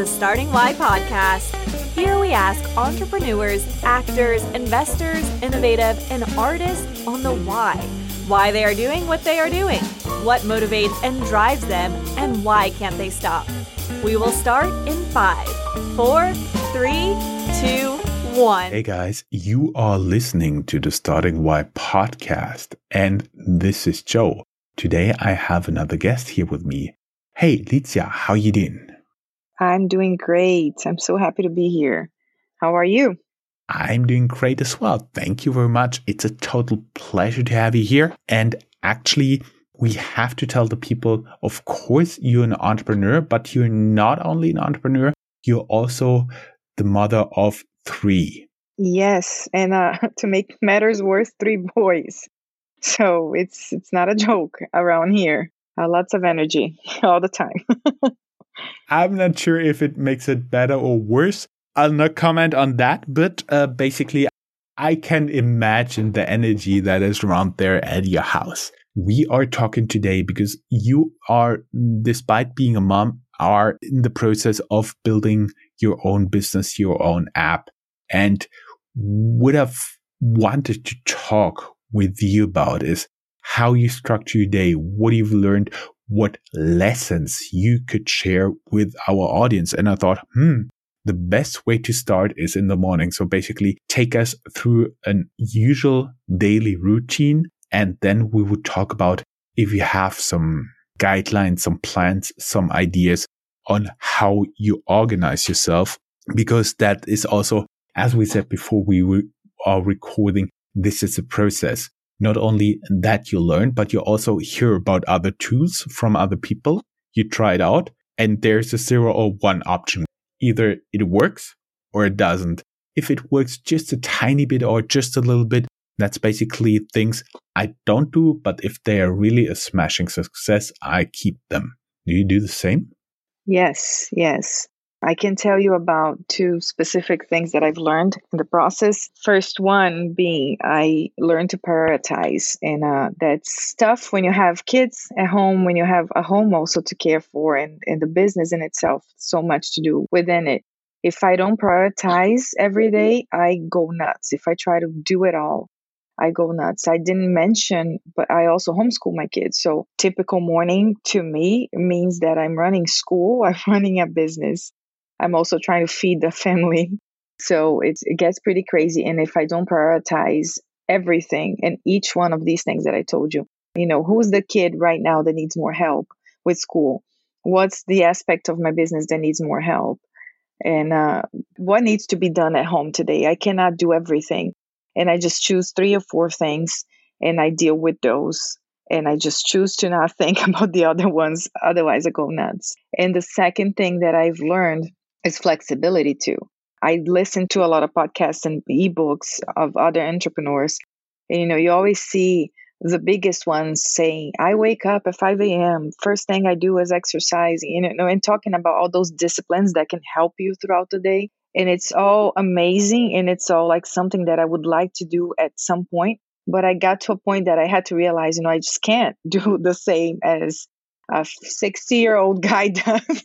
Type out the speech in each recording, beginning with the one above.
the Starting Why podcast. Here we ask entrepreneurs, actors, investors, innovative, and artists on the why. Why they are doing what they are doing, what motivates and drives them, and why can't they stop. We will start in five, four, three, two, one. Hey guys, you are listening to the Starting Why podcast, and this is Joe. Today I have another guest here with me. Hey, Licia, how you doing? I'm doing great. I'm so happy to be here. How are you? I'm doing great as well. Thank you very much. It's a total pleasure to have you here. And actually, we have to tell the people, of course, you're an entrepreneur, but you're not only an entrepreneur, you're also the mother of three. Yes, and uh, to make matters worse, three boys. So it's it's not a joke around here. Uh, lots of energy all the time. I'm not sure if it makes it better or worse. I'll not comment on that, but uh, basically, I can imagine the energy that is around there at your house. We are talking today because you are, despite being a mom, are in the process of building your own business, your own app, and would have wanted to talk with you about is how you structure your day, what you've learned, what lessons you could share with our audience. And I thought, hmm, the best way to start is in the morning. So basically take us through an usual daily routine. And then we would talk about if you have some guidelines, some plans, some ideas on how you organize yourself. Because that is also, as we said before, we are recording. This is a process not only that you learn, but you also hear about other tools from other people. You try it out and there's a zero or one option. Either it works or it doesn't. If it works just a tiny bit or just a little bit, that's basically things I don't do. But if they are really a smashing success, I keep them. Do you do the same? Yes, yes. I can tell you about two specific things that I've learned in the process. First one being I learned to prioritize, and uh, that's tough when you have kids at home, when you have a home also to care for, and, and the business in itself, so much to do within it. If I don't prioritize every day, I go nuts. If I try to do it all, I go nuts. I didn't mention, but I also homeschool my kids. So typical morning to me means that I'm running school, I'm running a business, I'm also trying to feed the family. So it gets pretty crazy. And if I don't prioritize everything and each one of these things that I told you, you know, who's the kid right now that needs more help with school? What's the aspect of my business that needs more help? And uh, what needs to be done at home today? I cannot do everything. And I just choose three or four things and I deal with those and I just choose to not think about the other ones. Otherwise, I go nuts. And the second thing that I've learned is flexibility too. I listen to a lot of podcasts and ebooks of other entrepreneurs. And, you know, you always see the biggest ones saying, I wake up at 5 a.m. First thing I do is exercise, you know, and talking about all those disciplines that can help you throughout the day. And it's all amazing. And it's all like something that I would like to do at some point. But I got to a point that I had to realize, you know, I just can't do the same as a 60 year old guy does.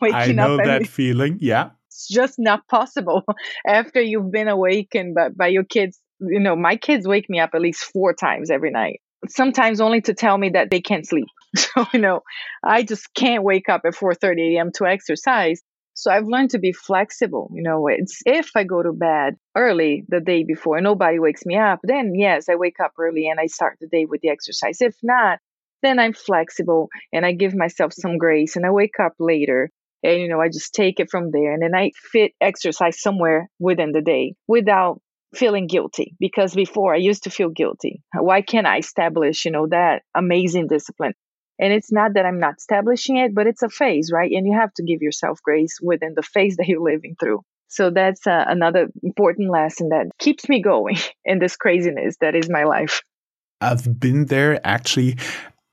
waking up. I know up that feeling. Yeah. It's just not possible after you've been awakened by, by your kids. You know, my kids wake me up at least four times every night, sometimes only to tell me that they can't sleep. So, you know, I just can't wake up at 4:30 a.m. to exercise. So I've learned to be flexible. You know, it's if I go to bed early the day before and nobody wakes me up, then yes, I wake up early and I start the day with the exercise. If not, then I'm flexible and I give myself some grace and I wake up later and you know I just take it from there and then I fit exercise somewhere within the day without feeling guilty because before I used to feel guilty. Why can't I establish, you know, that amazing discipline? And it's not that I'm not establishing it, but it's a phase, right? And you have to give yourself grace within the phase that you're living through. So that's uh, another important lesson that keeps me going in this craziness that is my life. I've been there actually.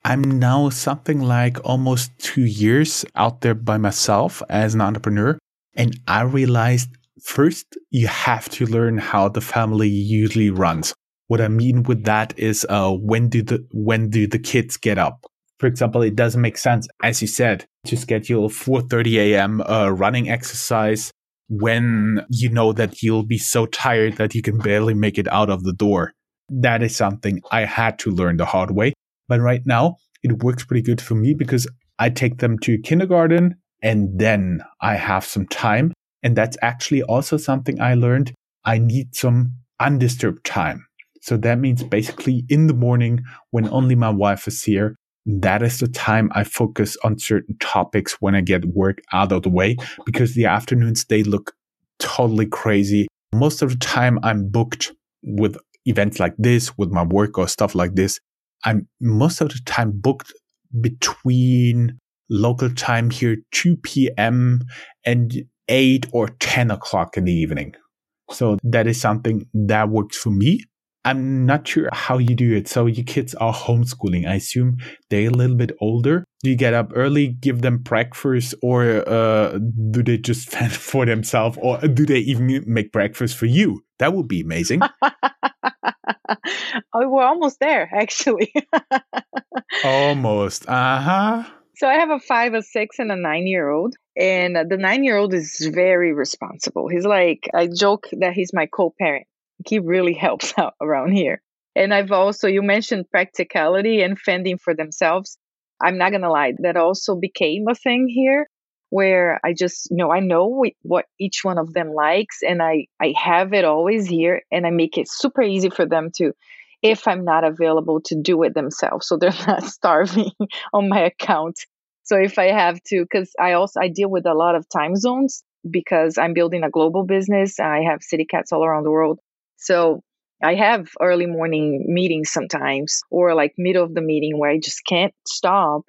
I'm now something like almost two years out there by myself as an entrepreneur. And I realized first you have to learn how the family usually runs. What I mean with that is, uh, when do the, when do the kids get up? For example, it doesn't make sense. As you said, to schedule 4:30 a.m. Uh, running exercise when you know that you'll be so tired that you can barely make it out of the door. That is something I had to learn the hard way. But right now, it works pretty good for me because I take them to kindergarten and then I have some time. And that's actually also something I learned. I need some undisturbed time. So that means basically in the morning when only my wife is here, that is the time I focus on certain topics when I get work out of the way because the afternoons, they look totally crazy. Most of the time I'm booked with events like this, with my work or stuff like this. I'm most of the time booked between local time here, 2 p.m. and 8 or 10 o'clock in the evening. So that is something that works for me. I'm not sure how you do it. So your kids are homeschooling. I assume they're a little bit older. Do you get up early, give them breakfast, or uh, do they just fend for themselves, or do they even make breakfast for you? That would be amazing. oh, we're almost there, actually. almost. Uh huh. So I have a five, a six, and a nine year old. And the nine year old is very responsible. He's like, I joke that he's my co parent. He really helps out around here. And I've also, you mentioned practicality and fending for themselves. I'm not going to lie, that also became a thing here where I just, you know, I know what each one of them likes and I, I have it always here and I make it super easy for them to, if I'm not available to do it themselves. So they're not starving on my account. So if I have to, because I also, I deal with a lot of time zones because I'm building a global business. I have city cats all around the world. So I have early morning meetings sometimes or like middle of the meeting where I just can't stop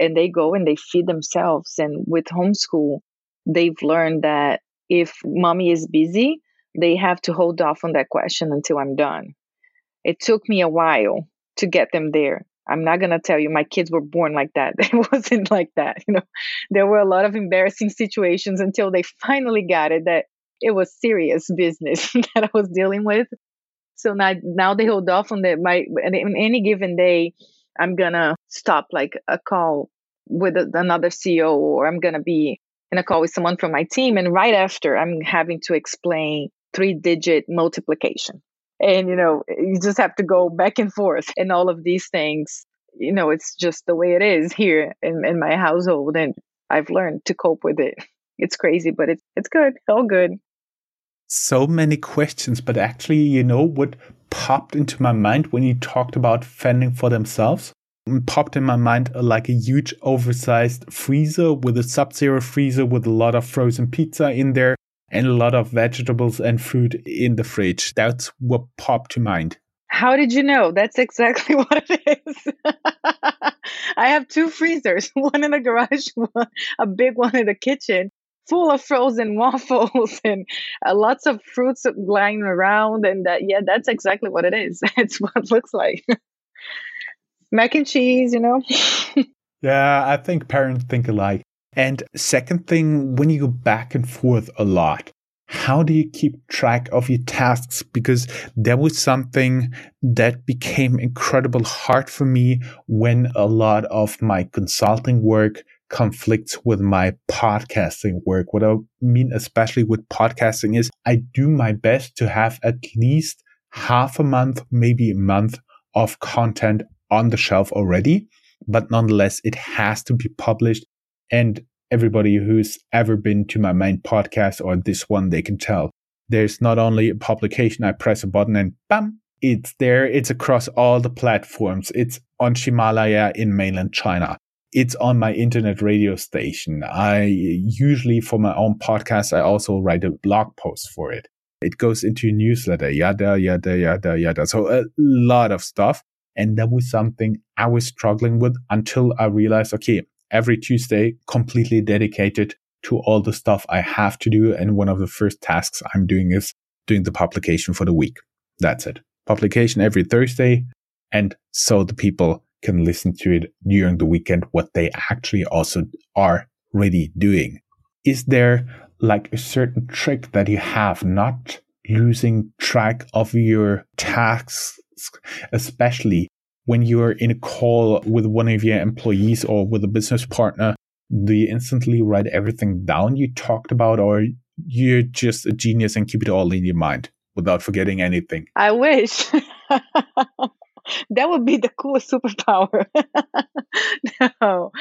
and they go and they feed themselves. And with homeschool, they've learned that if mommy is busy, they have to hold off on that question until I'm done. It took me a while to get them there. I'm not going to tell you my kids were born like that. It wasn't like that. You know, there were a lot of embarrassing situations until they finally got it that it was serious business that I was dealing with. So now, now they hold off on that. My, in any given day, I'm gonna stop like a call with another CEO or I'm gonna be in a call with someone from my team. And right after, I'm having to explain three digit multiplication. And, you know, you just have to go back and forth and all of these things. You know, it's just the way it is here in, in my household. And I've learned to cope with it. It's crazy, but it's, it's good. All good. So many questions, but actually, you know, what popped into my mind when you talked about fending for themselves popped in my mind uh, like a huge oversized freezer with a sub zero freezer with a lot of frozen pizza in there and a lot of vegetables and fruit in the fridge. That's what popped to mind. How did you know? That's exactly what it is. I have two freezers, one in the garage, one, a big one in the kitchen full of frozen waffles and uh, lots of fruits lying around. And uh, yeah, that's exactly what it is. It's what it looks like. Mac and cheese, you know? yeah, I think parents think alike. And second thing, when you go back and forth a lot, how do you keep track of your tasks? Because that was something that became incredible hard for me when a lot of my consulting work conflicts with my podcasting work. What I mean, especially with podcasting, is I do my best to have at least half a month, maybe a month of content on the shelf already. But nonetheless, it has to be published. And everybody who's ever been to my main podcast or this one, they can tell there's not only a publication. I press a button and bam, it's there. It's across all the platforms. It's on Himalaya in mainland China it's on my internet radio station. I usually, for my own podcast, I also write a blog post for it. It goes into a newsletter, yada, yada, yada, yada. So a lot of stuff. And that was something I was struggling with until I realized, okay, every Tuesday, completely dedicated to all the stuff I have to do. And one of the first tasks I'm doing is doing the publication for the week. That's it. Publication every Thursday. And so the people can listen to it during the weekend, what they actually also are really doing. Is there like a certain trick that you have not losing track of your tasks, especially when you're in a call with one of your employees or with a business partner Do you instantly write everything down you talked about, or you're just a genius and keep it all in your mind without forgetting anything? I wish. that would be the coolest superpower. no,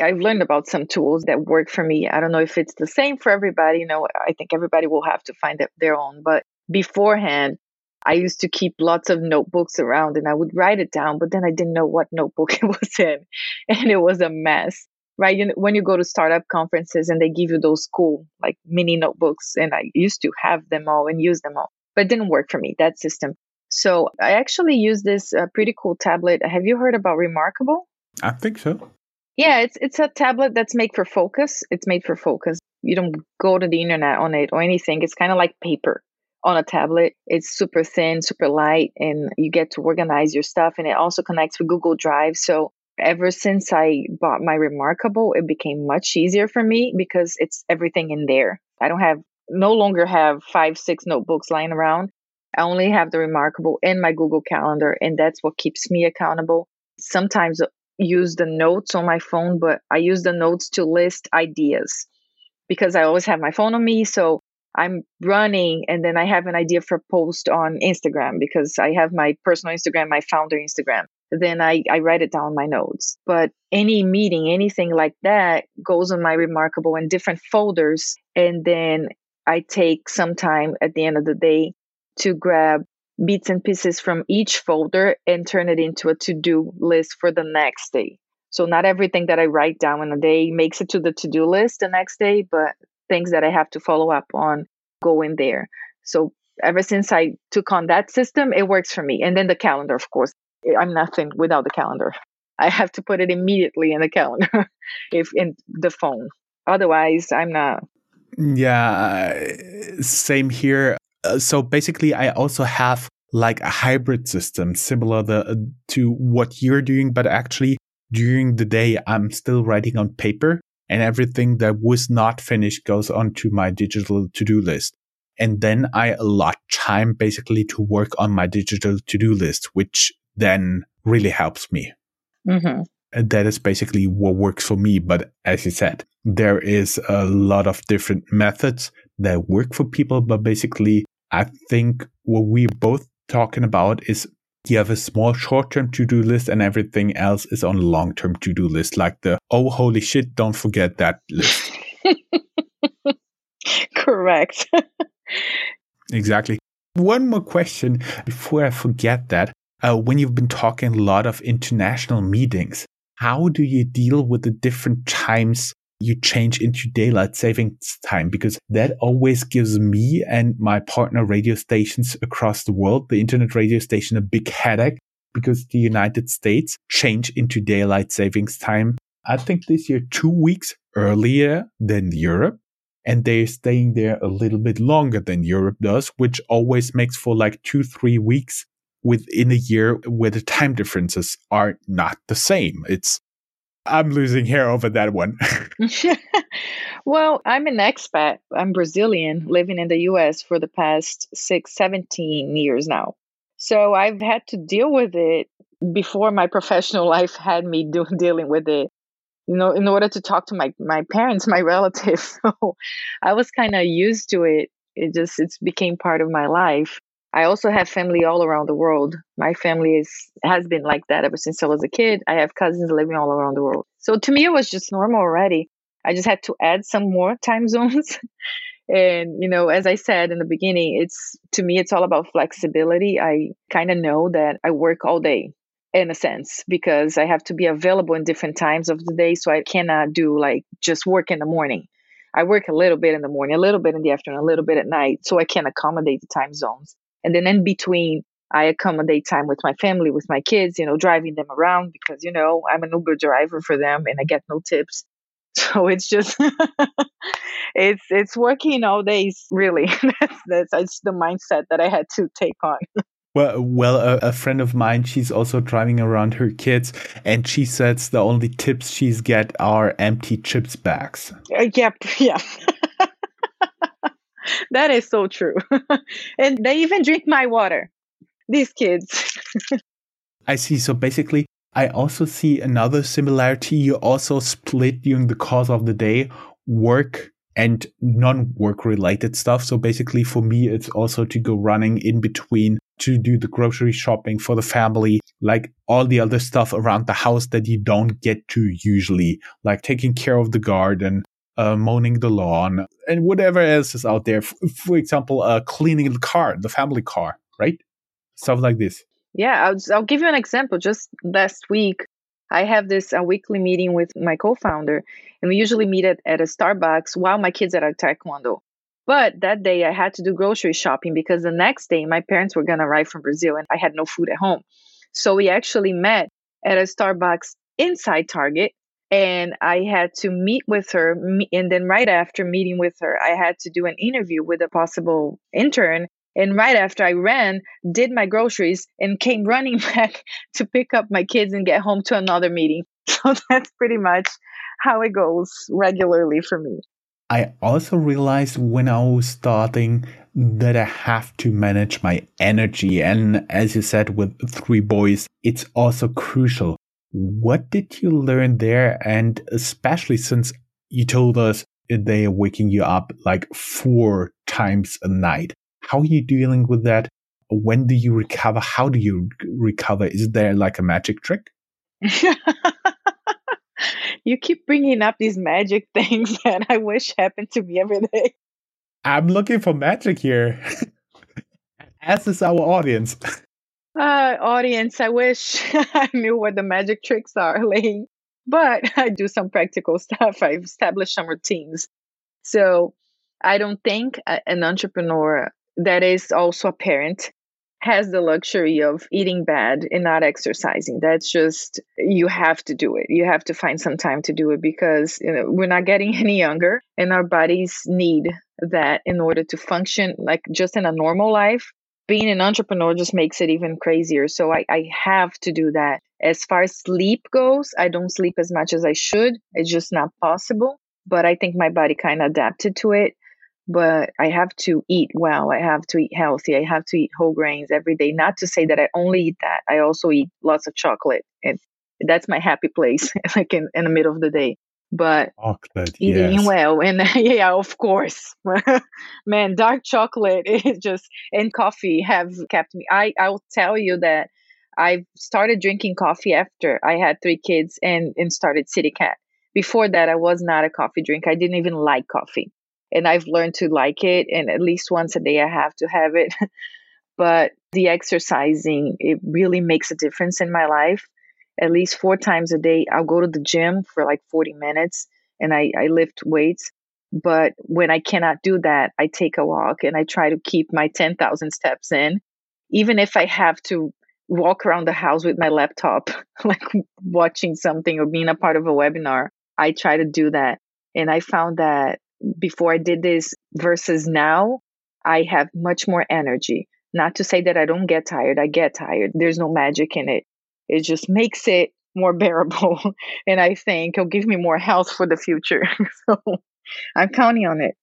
I've learned about some tools that work for me. I don't know if it's the same for everybody. You know, I think everybody will have to find their own. But beforehand, I used to keep lots of notebooks around and I would write it down, but then I didn't know what notebook it was in. And it was a mess, right? You know, when you go to startup conferences and they give you those cool, like mini notebooks, and I used to have them all and use them all, but it didn't work for me, that system. So I actually use this uh, pretty cool tablet. Have you heard about Remarkable? I think so. Yeah, it's it's a tablet that's made for focus. It's made for focus. You don't go to the internet on it or anything. It's kind of like paper on a tablet. It's super thin, super light, and you get to organize your stuff. And it also connects with Google Drive. So ever since I bought my Remarkable, it became much easier for me because it's everything in there. I don't have no longer have five, six notebooks lying around. I only have the Remarkable in my Google Calendar, and that's what keeps me accountable. Sometimes uh, use the notes on my phone, but I use the notes to list ideas because I always have my phone on me. So I'm running and then I have an idea for post on Instagram because I have my personal Instagram, my founder Instagram. Then I, I write it down my notes. But any meeting, anything like that goes on my remarkable in different folders. And then I take some time at the end of the day to grab bits and pieces from each folder and turn it into a to do list for the next day. So, not everything that I write down in a day makes it to the to do list the next day, but things that I have to follow up on go in there. So, ever since I took on that system, it works for me. And then the calendar, of course. I'm nothing without the calendar. I have to put it immediately in the calendar if in the phone. Otherwise, I'm not. Yeah, uh, same here. Uh, so basically, I also have like a hybrid system similar the, uh, to what you're doing, but actually during the day, I'm still writing on paper and everything that was not finished goes onto my digital to-do list. And then I allot time basically to work on my digital to-do list, which then really helps me. Mm-hmm. And that is basically what works for me. But as you said, there is a lot of different methods that work for people. But basically, I think what we're both talking about is you have a small short-term to-do list and everything else is on a long-term to-do list like the oh holy shit don't forget that list. Correct. Exactly. One more question before i forget that uh, when you've been talking a lot of international meetings how do you deal with the different times you change into daylight savings time because that always gives me and my partner radio stations across the world, the internet radio station, a big headache because the United States change into daylight savings time. I think this year two weeks earlier than Europe. And they're staying there a little bit longer than Europe does, which always makes for like two, three weeks within a year where the time differences are not the same. It's I'm losing hair over that one. well, I'm an expat. I'm Brazilian, living in the US for the past six, 17 years now. So I've had to deal with it before my professional life had me do, dealing with it. You know, in order to talk to my, my parents, my relatives. So I was kind of used to it. It just it became part of my life. I also have family all around the world. My family is has been like that ever since I was a kid. I have cousins living all around the world. So to me it was just normal already. I just had to add some more time zones. and you know, as I said in the beginning, it's to me it's all about flexibility. I kind of know that I work all day in a sense because I have to be available in different times of the day so I cannot do like just work in the morning. I work a little bit in the morning, a little bit in the afternoon, a little bit at night so I can accommodate the time zones. And then in between, I accommodate time with my family, with my kids, you know, driving them around because, you know, I'm an Uber driver for them and I get no tips. So it's just, it's, it's working all days, really. that's, that's, that's the mindset that I had to take on. Well, well, a, a, friend of mine, she's also driving around her kids, and she says the only tips she's get are empty chips bags. Uh, yep, yeah that is so true. and they even drink my water. These kids. I see. So basically, I also see another similarity. You also split during the course of the day work and non-work related stuff. So basically for me, it's also to go running in between to do the grocery shopping for the family, like all the other stuff around the house that you don't get to usually, like taking care of the garden, uh, mowing the lawn, and whatever else is out there. F- for example, uh, cleaning the car, the family car, right? Stuff like this. Yeah, I'll, I'll give you an example. Just last week, I have this a weekly meeting with my co-founder, and we usually meet at, at a Starbucks while my kids are at Taekwondo. But that day I had to do grocery shopping because the next day my parents were going to arrive from Brazil and I had no food at home. So we actually met at a Starbucks inside Target and I had to meet with her. And then right after meeting with her, I had to do an interview with a possible intern. And right after I ran, did my groceries and came running back to pick up my kids and get home to another meeting. So that's pretty much how it goes regularly for me. I also realized when I was starting that I have to manage my energy. And as you said, with three boys, it's also crucial. What did you learn there? And especially since you told us they are waking you up like four times a night. How are you dealing with that? When do you recover? How do you recover? Is there like a magic trick? you keep bringing up these magic things that I wish happened to me every day. I'm looking for magic here. As is our audience. Uh, audience, I wish I knew what the magic tricks are, Lane. But I do some practical stuff. I've established some routines. So I don't think an entrepreneur that is also a parent has the luxury of eating bad and not exercising. That's just you have to do it. You have to find some time to do it because you know we're not getting any younger and our bodies need that in order to function like just in a normal life. Being an entrepreneur just makes it even crazier. So I, I have to do that. As far as sleep goes, I don't sleep as much as I should. It's just not possible. But I think my body kind of adapted to it but I have to eat well. I have to eat healthy. I have to eat whole grains every day. Not to say that I only eat that. I also eat lots of chocolate. And that's my happy place, like in, in the middle of the day. But chocolate, eating yes. well. And yeah, of course. Man, dark chocolate is just, and coffee have kept me. I, I'll tell you that I started drinking coffee after I had three kids and, and started City Cat. Before that, I was not a coffee drinker. I didn't even like coffee and I've learned to like it. And at least once a day, I have to have it. but the exercising, it really makes a difference in my life. At least four times a day, I'll go to the gym for like 40 minutes and I, I lift weights. But when I cannot do that, I take a walk and I try to keep my 10,000 steps in. Even if I have to walk around the house with my laptop, like watching something or being a part of a webinar, I try to do that. And I found that before I did this versus now, I have much more energy. Not to say that I don't get tired, I get tired. There's no magic in it. It just makes it more bearable. and I think it'll give me more health for the future. so I'm counting on it.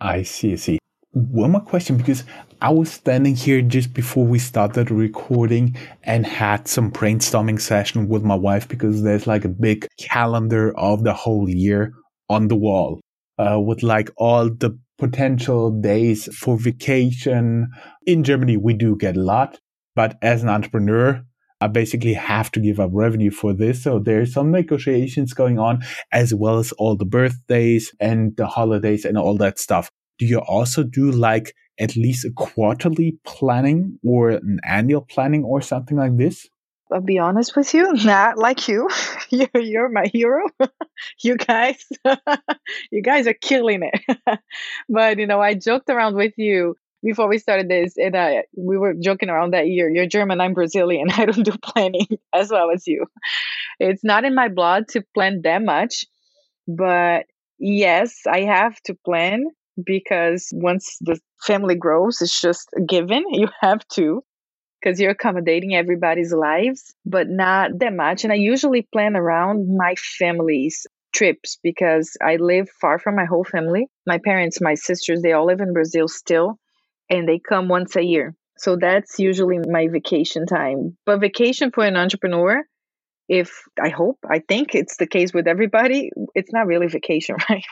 I see, I see. One more question because I was standing here just before we started recording and had some brainstorming session with my wife because there's like a big calendar of the whole year on the wall uh, with like all the potential days for vacation. In Germany, we do get a lot, but as an entrepreneur, I basically have to give up revenue for this. So there's some negotiations going on as well as all the birthdays and the holidays and all that stuff. Do you also do like at least a quarterly planning or an annual planning or something like this? I'll be honest with you, not like you. You're, you're my hero. you guys, you guys are killing it. but you know, I joked around with you before we started this, and uh, we were joking around that year. You're German, I'm Brazilian. I don't do planning as well as you. It's not in my blood to plan that much, but yes, I have to plan because once the family grows, it's just a given. You have to because you're accommodating everybody's lives, but not that much. And I usually plan around my family's trips because I live far from my whole family. My parents, my sisters, they all live in Brazil still, and they come once a year. So that's usually my vacation time. But vacation for an entrepreneur if I hope, I think it's the case with everybody, it's not really vacation, right?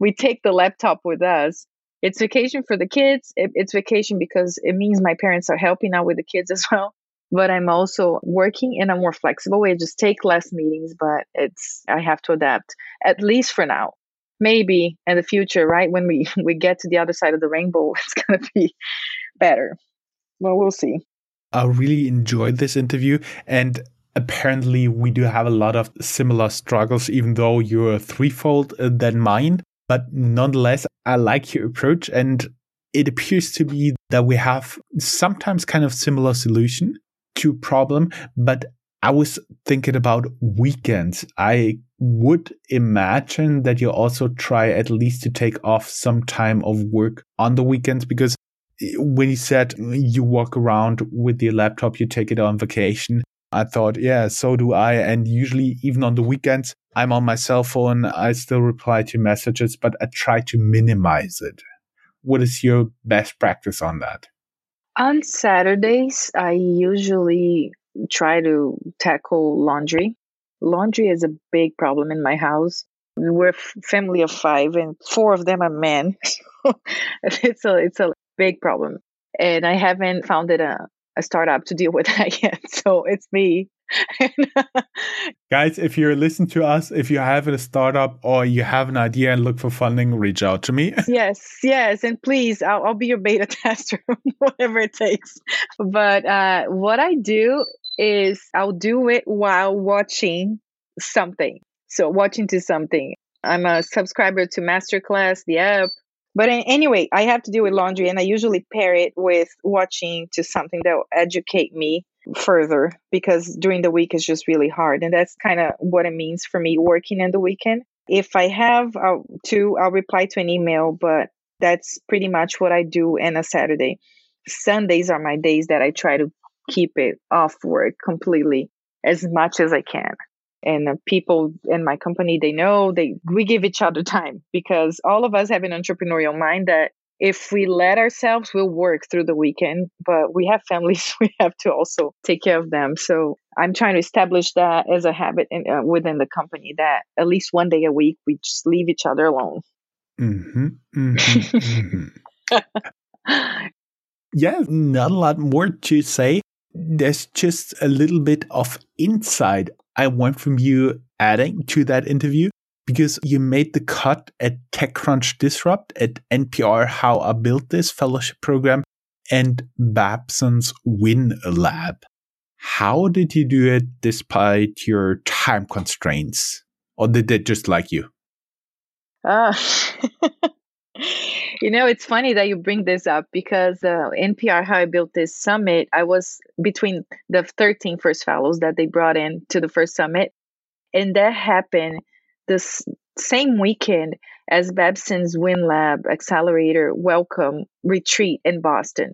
we take the laptop with us. It's vacation for the kids. It's vacation because it means my parents are helping out with the kids as well. But I'm also working in a more flexible way. Just take less meetings, but it's I have to adapt at least for now. Maybe in the future, right when we we get to the other side of the rainbow, it's gonna be better. Well, we'll see. I really enjoyed this interview, and apparently we do have a lot of similar struggles, even though you're threefold uh, than mine. But nonetheless, I like your approach and it appears to be that we have sometimes kind of similar solution to problem, but I was thinking about weekends. I would imagine that you also try at least to take off some time of work on the weekends because eh, when you said you walk around with your laptop, you take it on vacation. I thought, yeah, so do I. And usually, even on the weekends, I'm on my cell phone. I still reply to messages, but I try to minimize it. What is your best practice on that? On Saturdays, I usually try to tackle laundry. Laundry is a big problem in my house. We're a family of five, and four of them are men. it's a it's a big problem, and I haven't founded a a startup to deal with that yet. So it's me. Guys, if you're listening to us, if you have a startup or you have an idea and look for funding, reach out to me. yes, yes. And please, I'll, I'll be your beta tester, whatever it takes. But uh, what I do is I'll do it while watching something. So, watching to something. I'm a subscriber to Masterclass, the app. But anyway, I have to deal with laundry, and I usually pair it with watching to something that will educate me further because during the week is just really hard. And that's kind of what it means for me working in the weekend. If I have uh, to, I'll reply to an email, but that's pretty much what I do in a Saturday. Sundays are my days that I try to keep it off work completely as much as I can. And the people in my company they know they we give each other time because all of us have an entrepreneurial mind that if we let ourselves we'll work through the weekend but we have families we have to also take care of them. So i'm trying to establish that as a habit in, uh, within the company that at least one day a week we just leave each other alone. Mm-hmm, mm-hmm, mm-hmm. yeah not a lot more to say there's just a little bit of insight I want from you adding to that interview because you made the cut at TechCrunch Disrupt at NPR How I Built This fellowship program and Babson's Win Lab. How did you do it despite your time constraints? Or did they just like you? Uh, you know, it's funny that you bring this up because uh, NPR, how I built this summit, I was between the 13 first fellows that they brought in to the first summit. And that happened this same weekend as Babson's Win Lab Accelerator Welcome Retreat in Boston.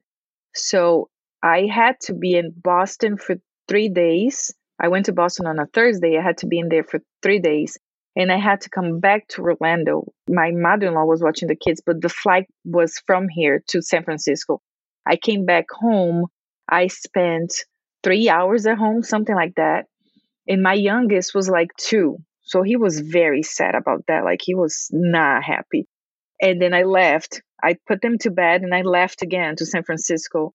So I had to be in Boston for three days. I went to Boston on a Thursday. I had to be in there for three days and I had to come back to Orlando. My mother in law was watching the kids, but the flight was from here to San Francisco. I came back home. I spent three hours at home, something like that. And my youngest was like two. So he was very sad about that. Like he was not happy. And then I left. I put them to bed and I left again to San Francisco.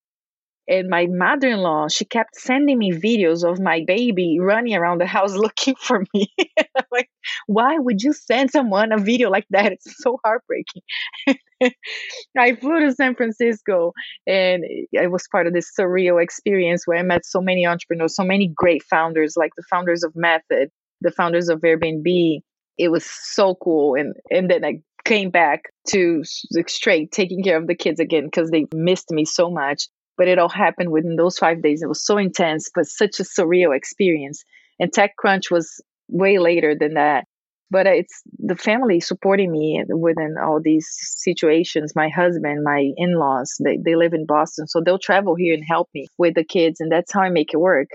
And my mother in law, she kept sending me videos of my baby running around the house looking for me. like, why would you send someone a video like that? It's so heartbreaking. I flew to San Francisco and it was part of this surreal experience where I met so many entrepreneurs, so many great founders, like the founders of Method, the founders of Airbnb. It was so cool. And, and then I came back to straight taking care of the kids again because they missed me so much but it all happened within those five days. It was so intense, but such a surreal experience. And TechCrunch was way later than that. But it's the family supporting me within all these situations. My husband, my in laws, they, they live in Boston. So they'll travel here and help me with the kids. And that's how I make it work.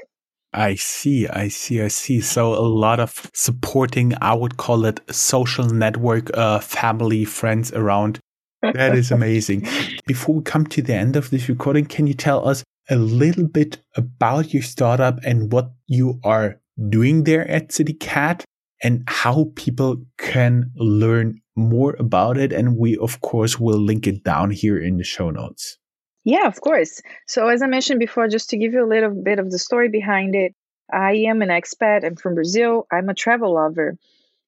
I see, I see, I see. So a lot of supporting, I would call it social network, uh, family, friends around that is amazing. Before we come to the end of this recording, can you tell us a little bit about your startup and what you are doing there at CityCat and how people can learn more about it. And we, of course, will link it down here in the show notes. Yeah, of course. So, as I mentioned before, just to give you a little bit of the story behind it, I am an expat. I'm from Brazil. I'm a travel lover.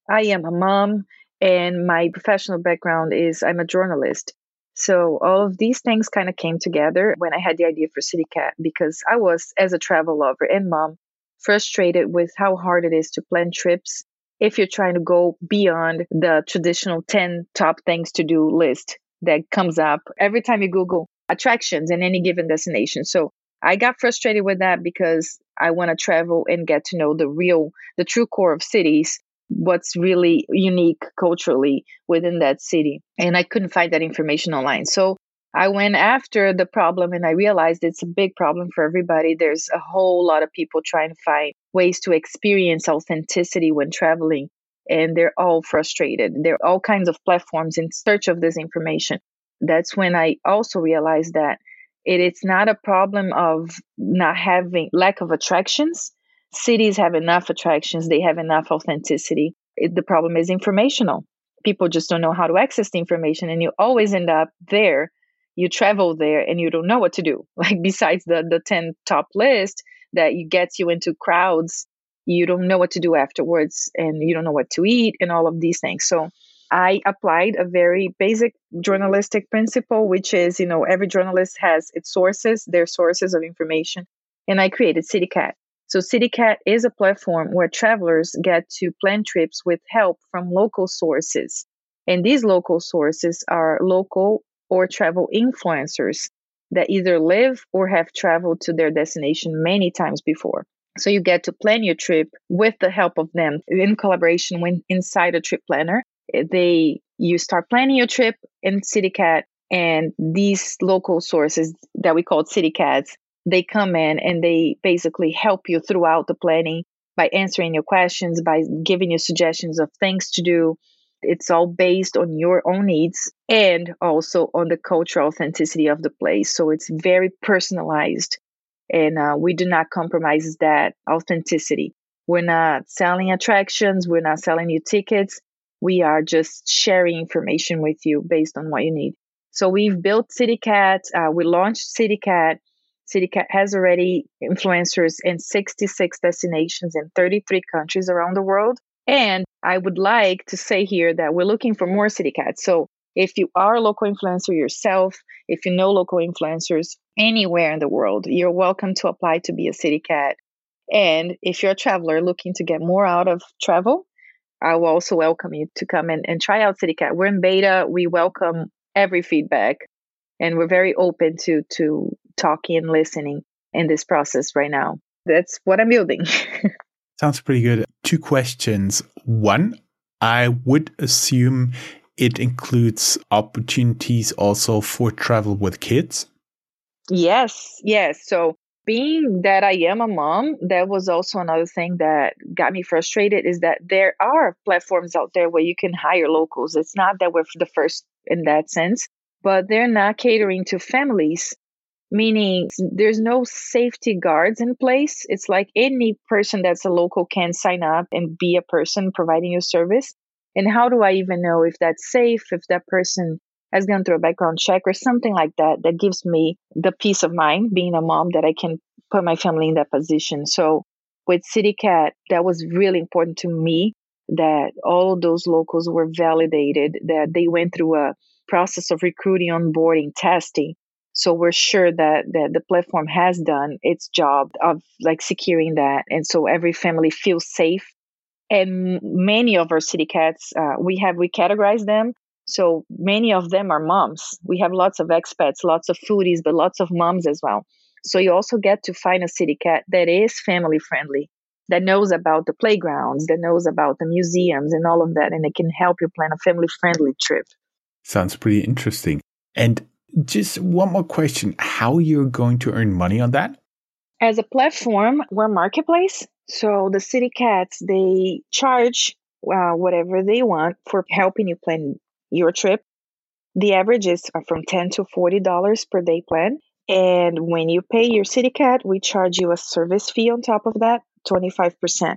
I am a mom, and my professional background is I'm a journalist. So, all of these things kind of came together when I had the idea for CityCat because I was, as a travel lover and mom, frustrated with how hard it is to plan trips if you're trying to go beyond the traditional 10 top things to do list that comes up every time you Google attractions in any given destination. So I got frustrated with that because I want to travel and get to know the real, the true core of cities, what's really unique culturally within that city. And I couldn't find that information online. So I went after the problem and I realized it's a big problem for everybody. There's a whole lot of people trying to find ways to experience authenticity when traveling, and they're all frustrated. There are all kinds of platforms in search of this information. That's when I also realized that it, it's not a problem of not having lack of attractions. Cities have enough attractions, they have enough authenticity. It, the problem is informational. People just don't know how to access the information, and you always end up there you travel there and you don't know what to do like besides the the 10 top list that gets you into crowds you don't know what to do afterwards and you don't know what to eat and all of these things so i applied a very basic journalistic principle which is you know every journalist has its sources their sources of information and i created citycat so citycat is a platform where travelers get to plan trips with help from local sources and these local sources are local or travel influencers that either live or have traveled to their destination many times before. So you get to plan your trip with the help of them in collaboration with inside a trip planner. Eh, they you start planning your trip in CityCat and these local sources that we call CityCats, they come in and they basically help you throughout the planning by answering your questions, by giving you suggestions of things to do, it's all based on your own needs and also on the cultural authenticity of the place. So it's very personalized. And uh, we do not compromise that authenticity. We're not selling attractions, we're not selling you tickets. We are just sharing information with you based on what you need. So we've built CityCat, uh, we launched CityCat. CityCat has already influencers in 66 destinations in 33 countries around the world. And I would like to say here that we're looking for more city cats. So if you are a local influencer yourself, if you know local influencers anywhere in the world, you're welcome to apply to be a city cat. And if you're a traveler looking to get more out of travel, I will also welcome you to come in and try out CityCat. We're in beta. We welcome every feedback, and we're very open to to talking and listening in this process right now. That's what I'm building. Sounds pretty good. Two questions. One, I would assume it includes opportunities also for travel with kids. Yes, yes. So, being that I am a mom, that was also another thing that got me frustrated is that there are platforms out there where you can hire locals. It's not that we're the first in that sense, but they're not catering to families meaning there's no safety guards in place. It's like any person that's a local can sign up and be a person providing you service. And how do I even know if that's safe, if that person has gone through a background check or something like that, that gives me the peace of mind being a mom that I can put my family in that position. So with CityCat, that was really important to me that all of those locals were validated, that they went through a process of recruiting, onboarding, testing, so we're sure that, that the platform has done its job of like securing that. And so every family feels safe. And many of our city cats, uh, we have, we categorize them. So many of them are moms. We have lots of expats, lots of foodies, but lots of moms as well. So you also get to find a city cat that is family friendly, that knows about the playgrounds, that knows about the museums and all of that, and it can help you plan a family friendly trip. Sounds pretty interesting. And just one more question. How you're going to earn money on that? As a platform, we're marketplace. So the city cats, they charge uh, whatever they want for helping you plan your trip. The averages are from 10 to $40 per day plan. And when you pay your city cat, we charge you a service fee on top of that, 25%.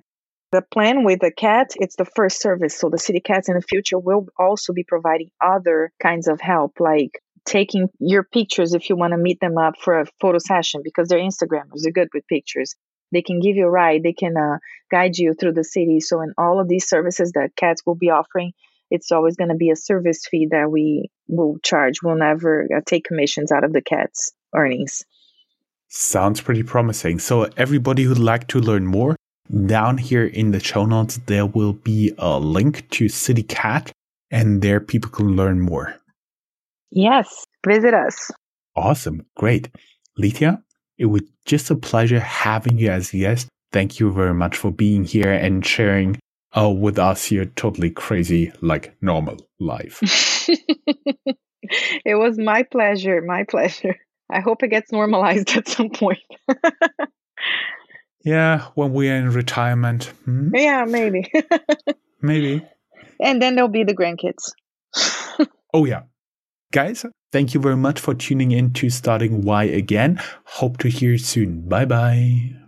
The plan with the cat, it's the first service. So the city cats in the future will also be providing other kinds of help, like taking your pictures if you want to meet them up for a photo session because they're Instagrammers, they're good with pictures. They can give you a ride, they can uh, guide you through the city. So, in all of these services that cats will be offering, it's always going to be a service fee that we will charge. We'll never uh, take commissions out of the cat's earnings. Sounds pretty promising. So, everybody who'd like to learn more, down here in the show notes, there will be a link to City Cat, and there people can learn more. Yes, visit us. Awesome. Great. Lethia, it was just a pleasure having you as a guest. Thank you very much for being here and sharing uh, with us your totally crazy, like normal life. it was my pleasure. My pleasure. I hope it gets normalized at some point. yeah, when we are in retirement. Hmm? Yeah, maybe. maybe. And then there'll be the grandkids. oh, yeah. Guys, thank you very much for tuning in to Starting Why again. Hope to hear you soon. Bye bye.